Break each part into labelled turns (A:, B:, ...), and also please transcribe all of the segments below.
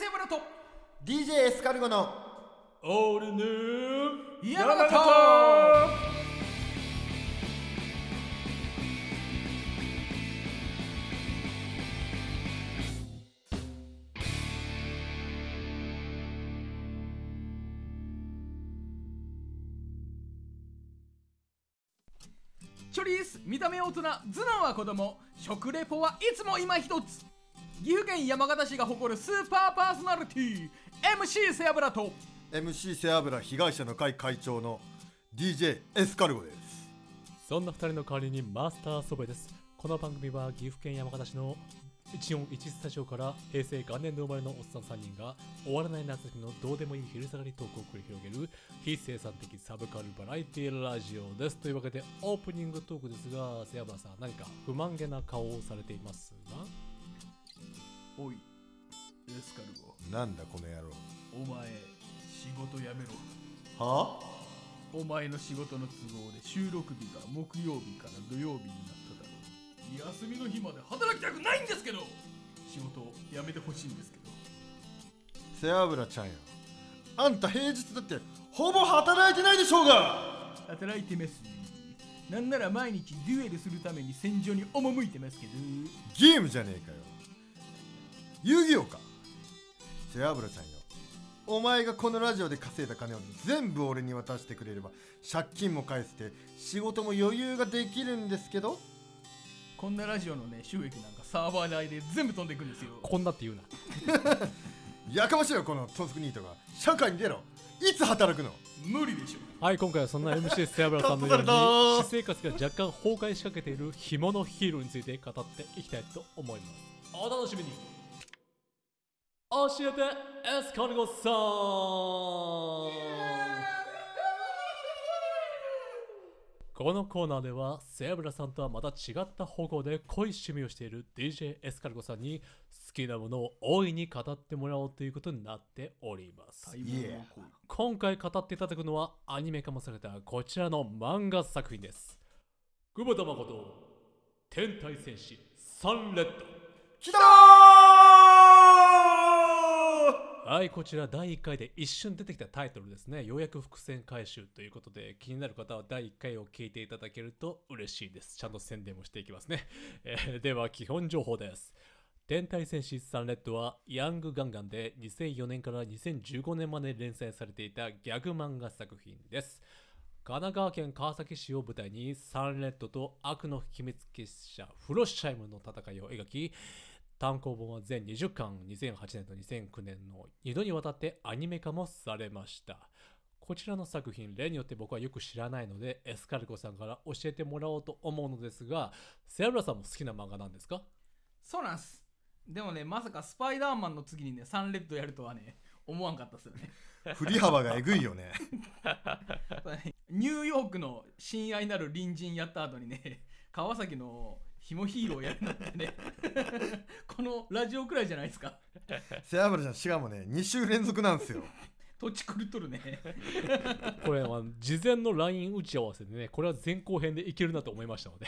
A: セブラと。
B: DJ エスカルゴの
C: オールヌー。
A: 山形。チョリース見た目大人頭脳は子供。食レポはいつも今一つ岐阜県山形市が誇るスーパーパーソナリティ MC セアブラと
B: MC 背脂被害者の会会長の DJ エスカルゴです。
C: そんな二人の代わりにマスターソベです。この番組は岐阜県山形市の141スタジオから平成元年で生まれのおっさん3人が終わらない夏のどうでもいい昼下がりトークを繰り広げる非生産的サブカルバラエティラジオです。というわけでオープニングトークですが瀬山さん何か不満げな顔をされていますが？
A: おいエスカルゴ。
B: なんだこの野郎。
A: お前仕事辞めろ。
B: は？
A: お前の仕事の都合で収録日が木曜日から土曜日になっただろう。休みの日まで働きたくないんですけど仕事を辞めてほしいんですけど。
B: 背脂ちゃんやあんた平日だってほぼ働いてないでしょうが。
A: 働いてますなんなら毎日デュエルするために戦場に赴いてますけど。
B: ゲームじゃねえかよ遊戯王か。背脂ちゃんよお前がこのラジオで稼いだ金を全部俺に渡してくれれば借金も返して仕事も余裕ができるんですけど。
A: こんなラジオのね収益なんかサーバー代で全部飛んでいくんですよ。
C: こんなって言うな。
B: やかましいよこのトスクニートが。社会に出ろ。いつ働くの？
A: 無理でしょ
C: はい今回はそんな MC 背脂さんのように私生活が若干崩壊しかけている干物ヒーローについて語っていきたいと思います。お楽しみに教えてエスカルゴさん。このコーナーではセアブラさんとはまた違った方向で濃い趣味をしている DJ エスカルゴさんに好きなものを大いに語ってもらおうということになっております。
A: 待望の恋。
C: 今回語っていただくのはアニメ化もされたこちらの漫画作品です。久保田誠天体戦士サンレッド。
B: 来た
C: はいこちら第1回で一瞬出てきたタイトルですね。ようやく伏線回収ということで気になる方は第1回を聞いていただけると嬉しいです。ちゃんと宣伝もしていきますね、えーでは基本情報です。天体戦士サンレッドはヤングガンガンで2004年から2015年まで連載されていたギャグ漫画作品です。神奈川県川崎市を舞台にサンレッドと悪の秘密結社フロッシャイムの戦いを描き単行本は全20巻2008年と2009年の2度にわたってアニメ化もされました。こちらの作品例によって僕はよく知らないのでエスカルゴさんから教えてもらおうと思うのですがセアブラさんも好きな漫画なんですか？
A: そうなんす。でもねまさかスパイダーマンの次にねサンレッドやるとはね思わんかったっすよね。
B: 振り幅がえぐいよね
A: ニューヨークの親愛なる隣人やった後にね川崎のヒモヒーローやるなんてね。このラジオくらいじゃないですか。
B: 背脂ちゃん。しかもね2週連続なんですよ。
A: 土地狂っとるね。
C: これは事前の LINE 打ち合わせでねこれは前後編でいけるなと思いましたので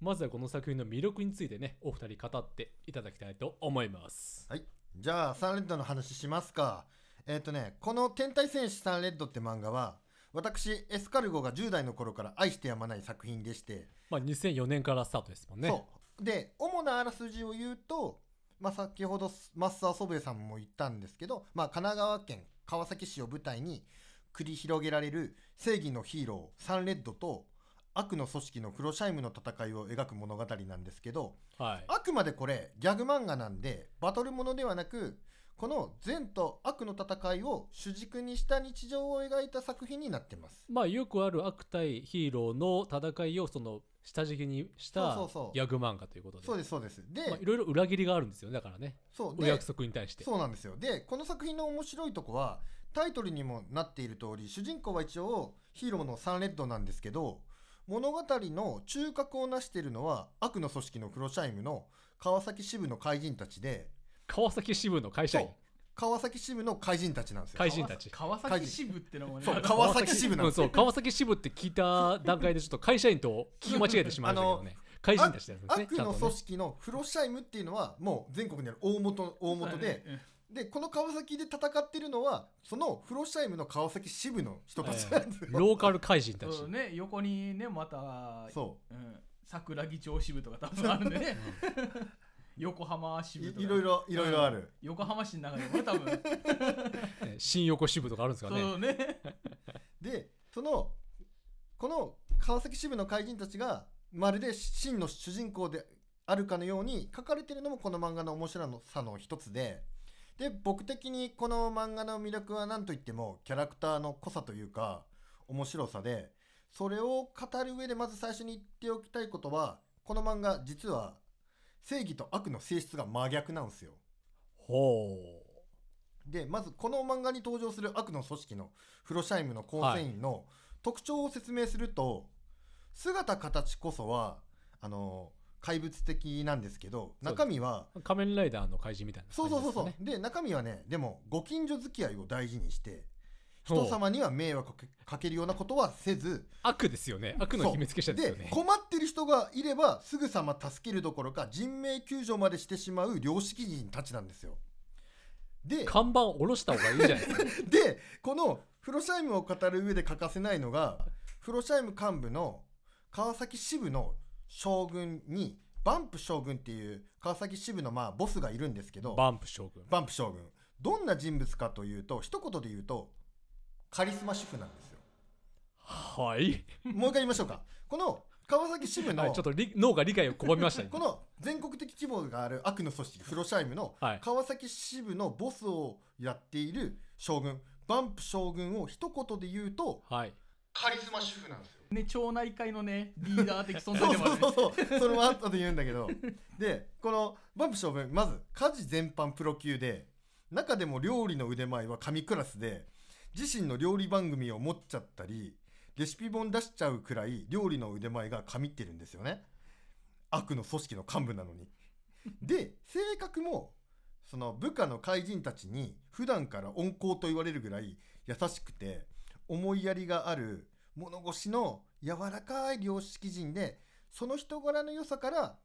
C: まずはこの作品の魅力についてねお二人語っていただきたいと思います。
B: はい。じゃあサンレッドの話しますか。えっ、とねこの「天体戦士サンレッド」って漫画は私エスカルゴが10代の頃から愛してやまない作品でして、
C: まあ2004年からスタートですもんね。
B: そう。で主なあらすじを言うと、まあ、先ほどマスター祖父江さんも言ったんですけど、まあ、神奈川県川崎市を舞台に繰り広げられる正義のヒーローサンレッドと悪の組織のフロシャイムの戦いを描く物語なんですけど
C: はい。
B: あくまでこれギャグ漫画なんでバトルものではなくこの善と悪の戦いを主軸にした日常を描いた作品になってます。
C: まあよくある悪対ヒーローの戦いをその下敷きにした
B: そうそうそう。
C: ギャグ漫画ということで。
B: そうですそうです。で、
C: まあいろいろ裏切りがあるんですよねだからね。
B: そうで
C: お約束に対して。
B: そうなんですよ。でこの作品の面白いとこはタイトルにもなっている通り主人公は一応ヒーローのサンレッドなんですけど物語の中核を成しているのは悪の組織のフロシャイムの川崎支部の怪人たちで。
C: 川崎支部の会社員
B: 川崎支部の怪人たちなんですよ。
C: 怪人たち。
A: 川崎支部ってのもね
B: そう川崎支部なん
C: うん
B: ですよ。
C: そう川崎支部って聞いた段階でちょっと会社員と聞き間違えてしまいましたけどね。怪人たちですね。
B: 悪の組織のフロシャイムっていうのはもう全国にある大元大元で、
A: うん
B: でこの川崎で戦ってるのはそのフロシャイムの川崎支部の人たちなんですよ、
C: ローカル怪人たち。
A: そうね横にねまた
B: そ
A: う。ん、桜木町支部とか多分あるんでね横浜支部とか
B: ういいろいろいろいろある、
A: 横浜市の中でもね多分。
C: ね 新横支部とかあるんですかね。
A: そうね。
B: でそのこの川崎支部の怪人たちがまるで真の主人公であるかのように書かれてるのもこの漫画の面白さの一つでで僕的にこの漫画の魅力は何といってもキャラクターの濃さというか面白さでそれを語る上でまず最初に言っておきたいことはこの漫画実は正義と悪の性質が真逆なんですよ。
C: ほ
B: でまずこの漫画に登場する悪の組織のフロシャイムの構成員の特徴を説明すると、姿形こそはあの怪物的なんですけど中身は
C: う仮面ライダーの怪人みたいな
B: そうそうそうそう。で中身はねでもご近所付き合いを大事にして人様には迷惑かけかけるようなことはせず
C: 悪ですよね。悪の秘密結社ですよね。
B: 困ってる人がいればすぐさま助けるどころか人命救助までしてしまう良識人たちなんですよ。で
C: 看板下ろした方がいいじゃないですか。
B: でこのフロシャイムを語る上で欠かせないのがフロシャイム幹部の川崎支部の将軍にバンプ将軍っていう川崎支部のまあボスがいるんですけど
C: バンプ将軍。
B: バンプ将軍。どんな人物かというと一言で言うとカリスマ主婦なんですよ。
C: はい、
B: もう一回言いましょうか。この川崎支部の、
C: はい、ちょっとり脳が理解を拒みましたね
B: この全国的規模がある悪の組織フロシャイムの
C: はい。
B: 川崎支部のボスをやっている将軍バンプ将軍を一言で言うと
C: はい。
B: カリスマ主婦なんですよ。
A: ね町内会のねリーダー的存在
B: そう
A: でもある。
B: そうそうそうそれも後で言うんだけど。でこのバンプ将軍まず家事全般プロ級で中でも料理の腕前は神クラスで自身の料理番組を持っちゃったりレシピ本出しちゃうくらい料理の腕前が神ってるんですよね。悪の組織の幹部なのに。で性格もその部下の怪人たちに普段から温厚と言われるぐらい優しくて思いやりがある物腰の柔らかい良識人でその人柄の良さから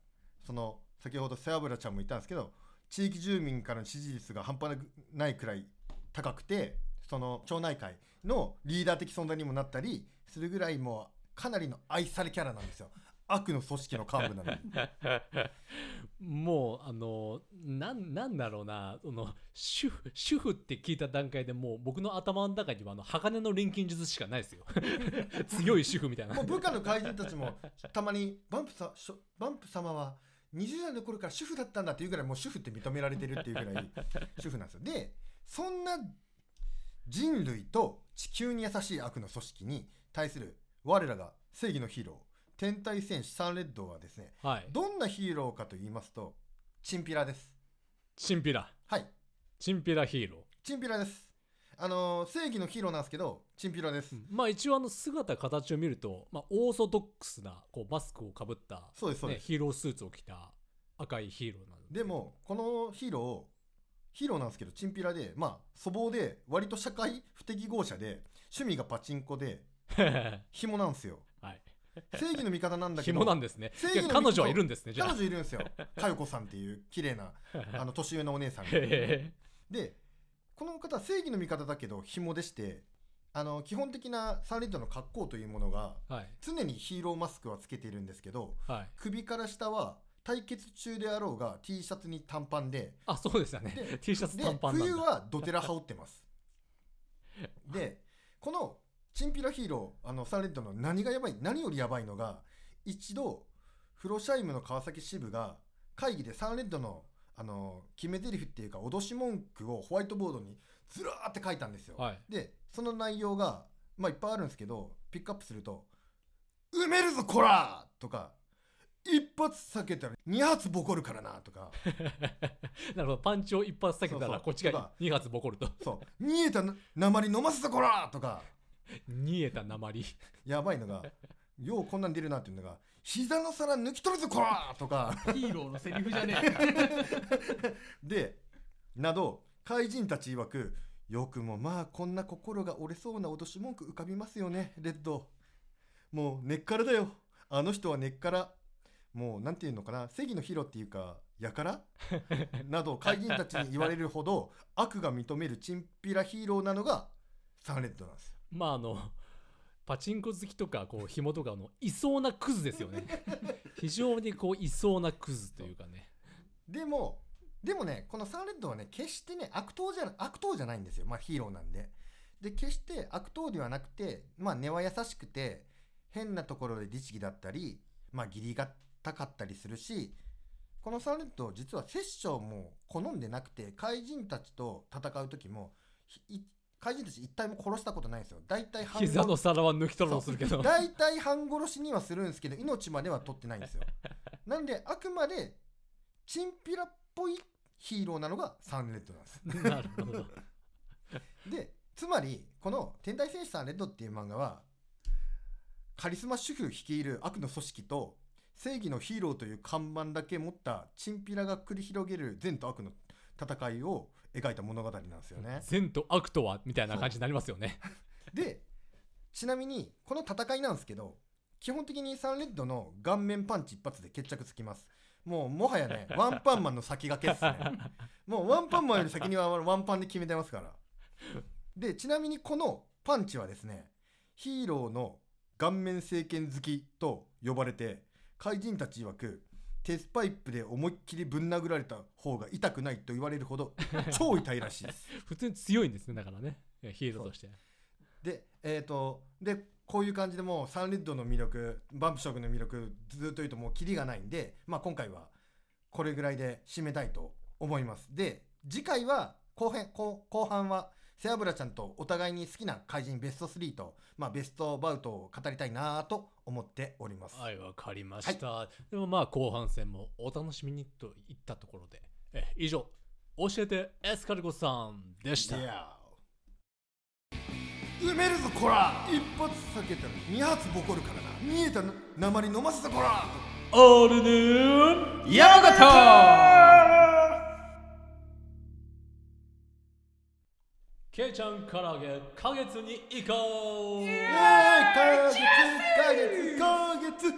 B: その先ほど背脂ちゃんも言ったんですけど地域住民からの支持率が半端ないくらい高くてその町内会のリーダー的存在にもなったりするぐらいもうかなりの愛されキャラなんですよ。悪の組織の幹部なのに
C: もうあのなんなんだろうなその主婦主婦って聞いた段階でもう僕の頭の中にはあの鋼の錬金術しかないですよ。強い主婦みたいな。
B: もう部下の怪人たちもたまにバンプさバンプ様は20代の頃から主婦だったんだっていうぐらいもう主婦って認められてるっていうぐらい主婦なんですよ。でそんな人類と地球に優しい悪の組織に対する我らが正義のヒーロー天体戦士サンレッドはですね
C: はい。
B: どんなヒーローかと言いますとチンピラです。
C: チンピラ。
B: はい。
C: チンピラヒーロ
B: チンピラです。あのー正義のヒーローなんですけどチンピラです、
C: ーまあ一応あの姿形を見ると、まあ、オーソドックスなこうマスクをかぶった、ね、
B: そうですそうです、
C: ヒーロースーツを着た赤いヒーローなん
B: でもこのヒーローヒーローなんですけどチンピラでまあ粗暴で割と社会不適合者で趣味がパチンコで 紐なんですよ。
C: はい。
B: 正義の味方なんだけど
C: 紐なんですね。
B: 正義の
C: 彼女はいるんですねじゃ
B: 彼
C: あ
B: 女いるんですよ。佳代子さんっていう綺麗な あの年上のお姉さんが。
C: へ
B: でこの方は正義の味方だけど紐でしてあの基本的なサンレッドの格好というものが
C: ーはい。
B: 常にヒーローマスクはつけているんですけど
C: はい。
B: 首から下は対決中であろうが T シャツに短パンで。
C: あそうですよね。
B: で
C: T シャツ
B: で
C: 短パンなんだ。
B: 冬はドテラ羽織ってます。でこのチンピラヒーローあのサンレッドの何がやばい何よりやばいのが一度フロシャイムの川崎支部が会議でサンレッドのあの決め台詞っていうか脅し文句をホワイトボードにずらーって書いたんですよ、
C: はい。
B: でその内容がまあいっぱいあるんですけどピックアップすると「埋めるぞこら!」とか「一発避けたら二発ボコるからな」とか。
C: なるほどパンチを一発避けたらこっちが
B: とか
C: 2発ボコると。
B: そう「煮えた鉛飲ますぞこら!」とか。
C: 煮えた鉛
B: やばいのがようこんなん出るなっていうのが「膝の皿抜き取るぞこら!」とか。
A: ヒーローのセリフじゃね
B: でなど怪人たち曰くよくもまあこんな心が折れそうな脅し文句浮かびますよねレッド。もう根っからだよ。あの人は根っからもうなんていうのかな正義のヒーローっていうかやから？など怪人たちに言われるほど悪が認めるチンピラヒーローなのがサンレッドなんですよ。
C: まああのパチンコ好きとかこう紐とかのいそうなクズですよね。非常にこういそうなクズというかね。
B: でもでもねこのサンレッドはね決してね悪党じゃ悪党じゃないんですよ。まあヒーローなんで。で決して悪党ではなくてまあ根は優しくて変なところで律儀だったりまあ義理がたかったりするしこのサンレッド実は殺生も好んでなくて怪人たちと戦う時も怪人たち一体も殺したことないんですよ。大体半
C: 膝の皿は抜き取ろうとするけど。
B: 大体半殺しにはするんですけど命までは取ってないんですよ。なんであくまでチンピラっぽいヒーローなのがサンレッドなんです。
C: なるほど。
B: でつまりこの「天体戦士サンレッド」っていう漫画はカリスマ主婦率いる悪の組織と正義のヒーローという看板だけ持ったチンピラが繰り広げる善と悪の戦いを描いた物語なんですよね。
C: 善と悪とはみたいな感じになりますよね。
B: でちなみにこの戦いなんですけど基本的にサンレッドの顔面パンチ一発で決着つきます。もうもはやね ワンパンマンの先駆けっすね。もうワンパンマンより先にはワンパンで決めてますから。でちなみにこのパンチはですねヒーローの顔面政権好きと呼ばれて怪人たち曰く鉄パイプで思いっきりぶん殴られた方が痛くないと言われるほど 超痛いらしいです。
C: 普通に強いんですねだからね。ヒーローとして。
B: でえっ、とでこういう感じでもうサンレッドの魅力バンプ色の魅力ずっと言うともうキリがないんで、まあ、今回はこれぐらいで締めたいと思います。で次回は後編後後半は背脂ちゃんとお互いに好きな怪人ベスト3と、まあ、ベストバウトを語りたいなと思っております、
C: はいわかりました、でもまあ後半戦もお楽しみにといったところで。え以上教えてエスカルゴさんでした。
B: 埋めるぞこら一発避けたら二発ボコるからな。見えた鉛飲ませたこら
C: オールヌーン
A: 山形
C: ケイちゃん唐揚げ花月に行こう
B: イエーイ花月花月花月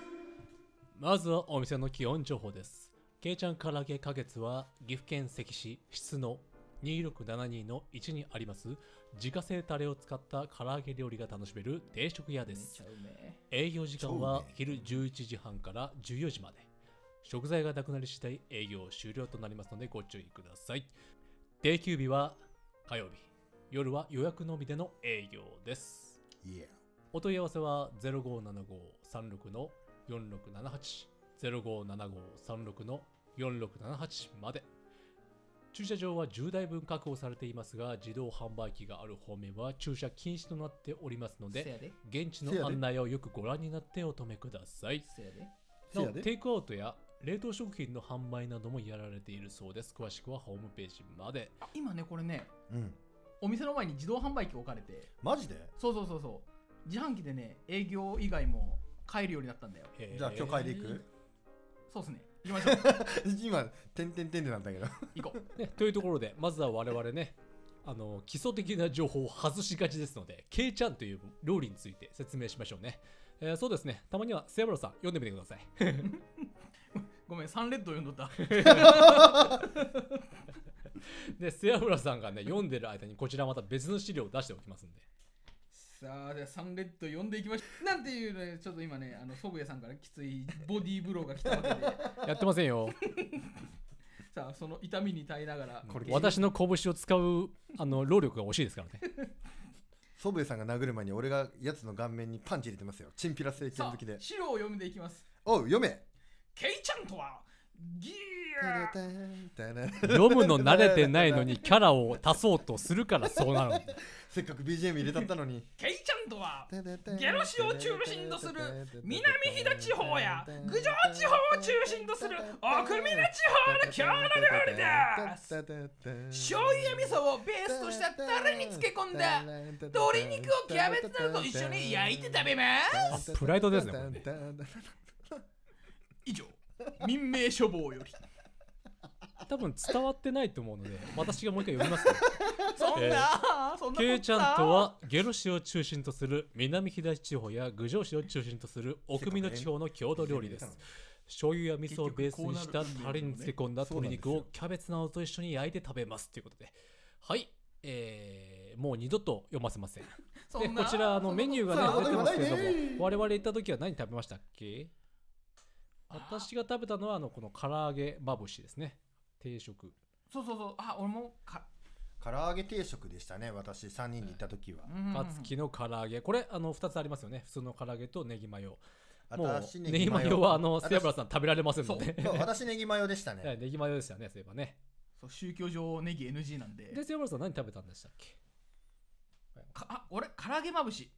C: まずはお店の基本情報です。ケイちゃん唐揚げ花月は岐阜県関市質の2672の1にあります自家製タレを使った唐揚げ料理が楽しめる定食屋です。営業時間は昼11時半から14時まで。食材がなくなり次第営業終了となりますのでご注意ください。定休日は火曜日。夜は予約のみでの営業です。
B: イエ
C: お問い合わせは0575-36の4678 0575-36の4678まで。駐車場は10台分確保されていますが自動販売機がある方面は駐車禁止となっておりますので現地の案内をよくご覧になってお止めください。なおテイクアウトや冷凍食品の販売などもやられているそうです。詳しくはホームページまで。
A: 今ねこれね
B: うん
A: お店の前に自動販売機置かれて。
B: マジで？
A: そうそうそうそう。自販機でね営業以外も買えるようになったんだよ。
B: じゃあ今日帰り行く？
A: そうっすね。行きましょう。
B: 今「てんてんてん」でなんだけど。
A: 行こう。
C: ね、というところでまずは我々ねあの基礎的な情報を外しがちですのでケイちゃんという料理について説明しましょうね、えーそうですね。たまにはセブロさん読んでみてください。
A: ごめんサンレッド読んどった
C: でセアブラさんがね読んでる間にこちらまた別の資料を出しておきますんで。
A: さあじゃあサンレッド読んでいきましょう。なんていうねちょっと今ねあの祖父江さんからきついボディーブローが来たわけで。
C: やってませんよ。
A: さあその痛みに耐えながら。
B: これ
C: 私の拳を使うあの労力が惜しいですからね。
B: 祖父江さんが殴る前に俺がやつの顔面にパンチ入れてますよ。チンピラ政権
A: さ
B: 好きで。
A: あ資料を読んでいきます。
B: おう読め。
A: ケイちゃんとはギア
C: 読むの慣れてないのにキャラを足そうとするからそうなる
B: せっかく BGM 入れたったのに。
A: ケイちゃんとはゲロ市を中心とする南飛騨地方や郡上地方を中心とする奥美濃地方の郷の料理だ。醤油や味噌をベースとしたタレに漬け込んだ鶏肉をキャベツなどと一緒に焼いて食べます。
C: プライドですね。
A: 以上民命処方より。
C: 多分伝わってないと思うので私がもう一回読みますね。
A: そんな、そんな
C: ケイちゃんとはゲロ市を中心とする南東地方や郡上市を中心とする奥美濃地方の郷土料理です。醤油や味噌をベースにしたタレに漬け込んだ鶏肉をキャベツなどと一緒に焼いて食べますということで。はい。えー、もう二度と読ませません。でこちらあのメニューがね出てますけれども我々行った時は何食べましたっけ？私が食べたのはあのこの唐揚げまぶしですね。定食。
A: そうそうそう。あ俺もか。
B: 唐揚げ定食でしたね私3人で行った時は、
C: カツキの唐揚げ。これあの2つありますよね。普通の唐揚げとネギマヨ。もう
B: 私
C: ネギマヨはあの
B: 私
C: セアブラさん食べられませんので
B: そう。私ネギマヨでした
C: はい
B: ね。
C: ネギマヨですよねそういえばね。
A: そう宗教上ネギ NG なんで。
C: でセアブラさん何食べたんでしたっけ？
A: かあ俺唐揚げまぶし。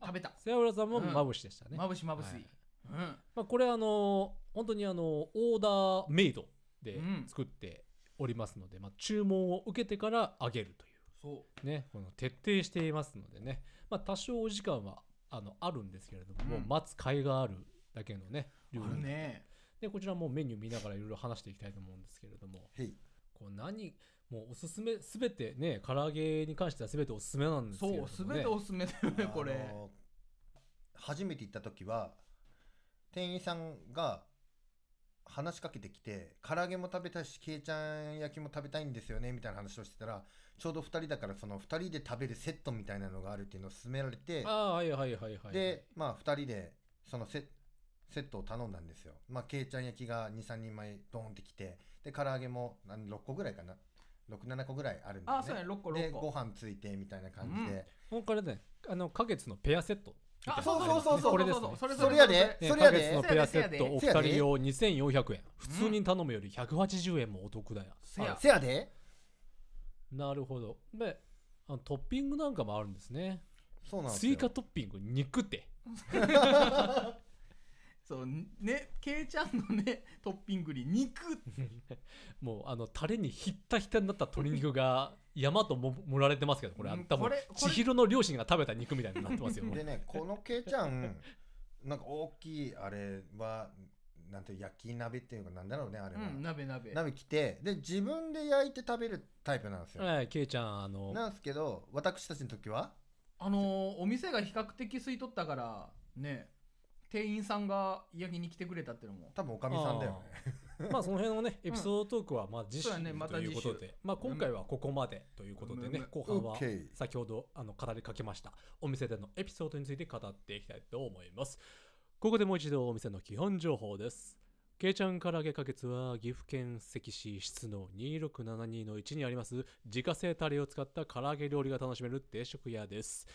A: 食べた。
C: セアブラさんも
A: うん。
C: まぶしでしたね、
A: まぶしまぶし、
C: はい
A: うん。
C: まあ、これあの本当にあのオーダーメイドで
A: うん
C: 作っておりますので、まあ、注文を受けてから揚げるとい
A: そう。
C: ねこの徹底していますのでね、まあ、多少お時間はあのあるんですけれども、
A: うん。
C: 待つ甲斐があるだけのね
A: うあるね。
C: でこちらもメニュー見ながらいろいろ話していきたいと思うんですけれども
B: へい。
C: こう何もうおすすめすべてね唐揚げに関してはすべておすすめなんですけれども、ね、
A: そうすべておすすめだよねこれ。
B: 初めて行った時は店員さんが話しかけてきて唐揚げも食べたいしけいちゃん焼きも食べたいんですよねみたいな話をしてたらちょうど2人だからその2人で食べるセットみたいなのがあるっていうのを勧められて
C: ああはいはいはいはい
B: でまあ2人でそのセセットを頼んだんですよ。まあけいちゃん焼きが23人前ドーンってきてで唐揚げも何6個ぐらいかな？67個ぐらいあるんです
A: あそうや6個
B: で
A: 6個
B: ご飯ついてみたいな感じで、
C: もうこれねあの花月のペアセット
A: あ
B: そうそうそうそう。
C: これですね。
A: それ
B: それやで。
C: ね
B: それやで。
C: のペアセットお二人用2400円。普通に頼むより180円もお得だよ、
A: せや。
B: せやで。
C: なるほど。であのトッピングなんかもあるんですね。
B: そうなんですよ。
C: 追加トッピング肉って。
A: そうねけいちゃんのねトッピングに肉。
C: もうあのタレにひったひたになった鶏肉が山とも盛られてますけどこれ
A: うん。
C: 多分
A: これこれ。
C: 千尋の両親が食べた肉みたいになってますよもう。
B: でねこのけいちゃん なんか大きいあれはなんていう焼き鍋っていうかなんだろうねあれは、
A: うん鍋鍋。
B: 鍋来てで自分で焼いて食べるタイプなんですよ、
C: はいケイちゃんあの
B: なんですけど私たちの時は？
A: あのーお店が比較的空いとったからね店員さんが焼きに来てくれたってのも。
B: 多分おかみさんだよね
C: まあその辺のねエピソードトークはまあ次週ということ
A: 次
C: で、まあ今回はここまでということでね、
A: うん。
C: 後半は先ほどあの語りかけました。お店でのエピソードについて語っていきたいと思います。ここでもう一度お店の基本情報です。けいちゃん唐揚げかけつは岐阜県関市室の2672の1にあります自家製タレを使った唐揚げ料理が楽しめる定食屋です。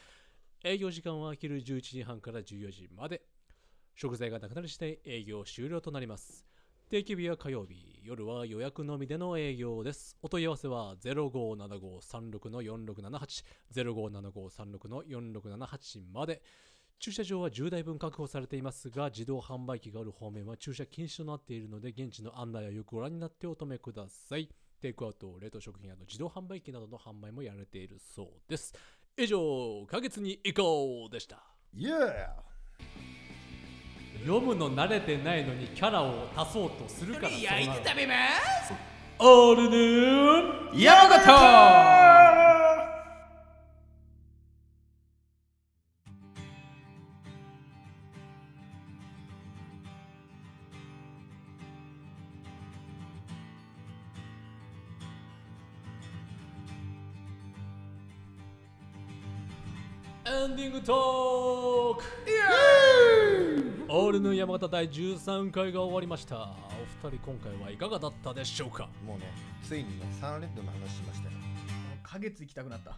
C: 営業時間は昼11時半から14時まで。食材がなくなり次第営業終了となります定休日は火曜日、夜は予約のみでの営業です。お問い合わせは057536-4678、057536-4678まで。駐車場は10台分確保されていますが、自動販売機がある方面は駐車禁止となっているので、現地の案内はよくご覧になってお止めください。テイクアウト、冷凍食品など自動販売機などの販売もやられているそうです。以上、花月に行こうでした。
B: Yeah!
C: 読むの慣れてないのにキャラを足そうとするからそうなる
A: 焼いて食べます。
C: オールヌーン
A: 山形。
C: エンディングトークオールヌ山形第13回が終わりました。お二人今回はいかがだったでしょうか？
B: もうねついにねサンレッドの話しましたよ。
A: 花月行きたくなった。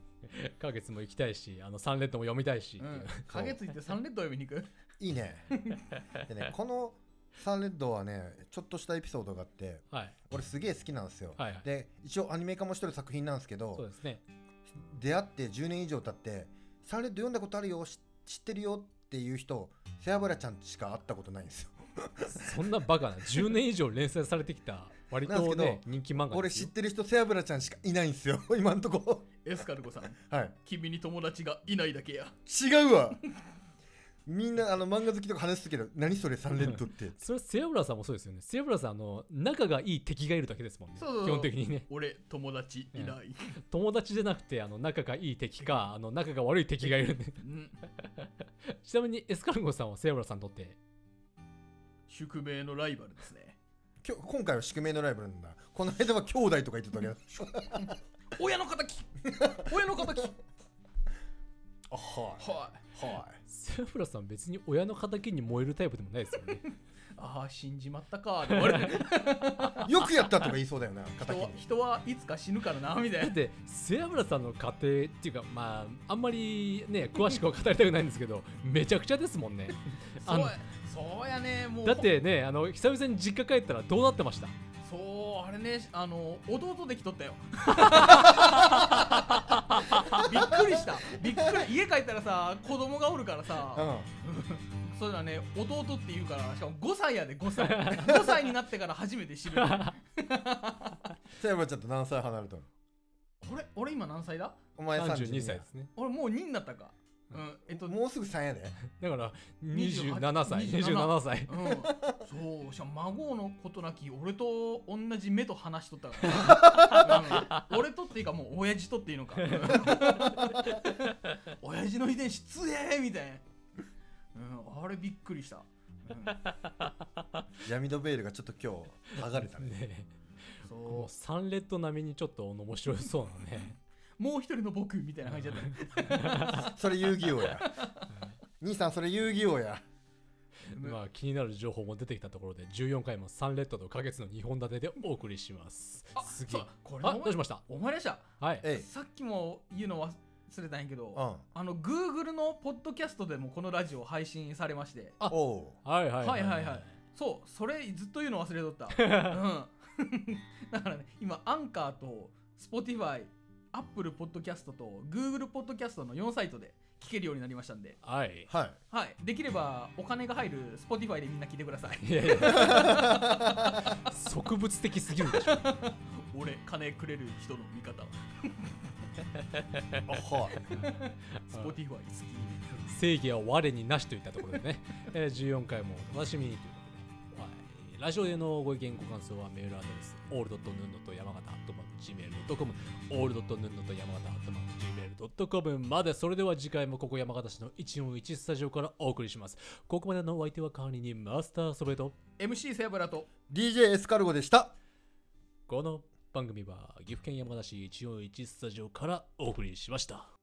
C: 花月も行きたいしあのサンレッドも読みたいし、
A: う。ん。花月行ってサンレッド読みに行く？
B: いいね。でねこのサンレッドはねちょっとしたエピソードがあって
C: はい。
B: 俺すげえ好きなんですよ、
C: はいはい。
B: で一応アニメ化もしてる作品なんですけ
C: そう
B: ど
C: ですね。
B: 出会って10年以上経ってサンレッド読んだことあるよし知ってるよっていう人セアブラちゃんしか会ったことないんですよ。
C: そんなバカな。10年以上連載されてきた割とね人気漫画
B: 俺知ってる人セアブラちゃんしかいないんですよ 今んとこ。
A: エスカルゴさん。
B: はい。
A: 君に友達がいないだけや。
B: 違うわみんなあの漫画好きとか話すけど何それサンレッドって
C: それセアブラさんもそうですよね。セアブラさんあの仲がいい敵がいるだけですもんね。
A: そうそうそう。
C: 基本的にね。
A: 俺友達いない、
C: 友達じゃなくてあの仲がいい敵かあの仲が悪い敵がいるんで。
A: うん。
C: ちなみにエスカルゴさんはセアブラさんにとって。
A: 宿命のライバルですね。
B: きょ今回は宿命のライバルなんだ。この間は兄弟とか言ってたわけだ
A: 親の敵。親の敵
B: あは
A: はい。
B: は
C: セフラさん別に親の敵に燃えるタイプでもないですよね。
A: ああ死んじまったか
B: よくやったとか言いそうだよな
A: 人は人はいつか死ぬからなみたいな。
C: だってセアブラさんの家庭っていうかまああんまりね詳しくは語りたくないんですけどめちゃくちゃですもんね。
A: そうやそうやねもう。
C: だってねあの久々に実家帰ったらどうなってました？
A: ねあの弟できとったよ。びっくりした。びっくり。家帰ったらさ子供がおるからさ、
B: うん。
A: そういうのはね弟って言うからしかも5歳やで5歳。5歳になってから初めて知る。あ
B: セイバちゃんと何歳離れたの？
A: れ俺今何歳だ？
B: お前
C: 32
B: 32
C: 歳ですね。
A: 俺もう2になったかうんえっと
B: もうすぐ3やで。
C: だから
A: 28
C: 27歳。
A: 27
C: 27歳。
A: うん、そうしかも孫のことなき俺と同じ目と話しとったから、うん。俺とっていうかもう親父とっていうのか。親父の遺伝子強えみたいな、うん、あれびっくりした、うん、
B: 闇のベールがちょっと今日剥がれたね。
C: ね
A: そ
C: もうサンレッド並みにちょっと面白そうなね。
A: うもう一人の僕みたいな感じだった。
B: それ遊戯王や。兄さんそれ遊戯王や。
C: まあ気になる情報も出てきたところで14回もサンレッドと花月の2本立てでお送りします。
A: あ
C: すげえ
A: これ
C: あどうしました？
A: 思い出した。
C: は
B: い。
A: さっきも言うの忘れたんやけど、
B: うん。
A: あの Google のポッドキャストでもこのラジオ配信されまして。
C: あ
B: おう。
C: はいはい。
A: はいはいはい。そうそれずっと言うの忘れとった、うん、だからね今アンカーと Spotify アップルポッドキャストと Google ポッドキャストの4サイトで聞けるようになりましたんで、
C: はい。
B: はい。
A: はい、できればお金が入る Spotify でみんな聞いてください。
C: いやいや。植物的すぎるでしょ。
A: 俺金くれる人の味方
B: あ はい。
A: Spotify 好き。
C: 正義は我になしといったところでね、えー14回もお楽しみにということで、はい、ラジオでのご意見ご感想はメールアドレスオールドットヌンドと山形アットマーク Gmail.com オールドットヌンドと山形アットマーク Gmail.com まで。それでは次回もここ山形市の141スタジオからお送りします。ここまでのお相手は代わりにマスターソベと
A: MC セアブラと
B: DJ エスカルゴでした。
C: この番組は岐阜県山形市141スタジオからお送りしました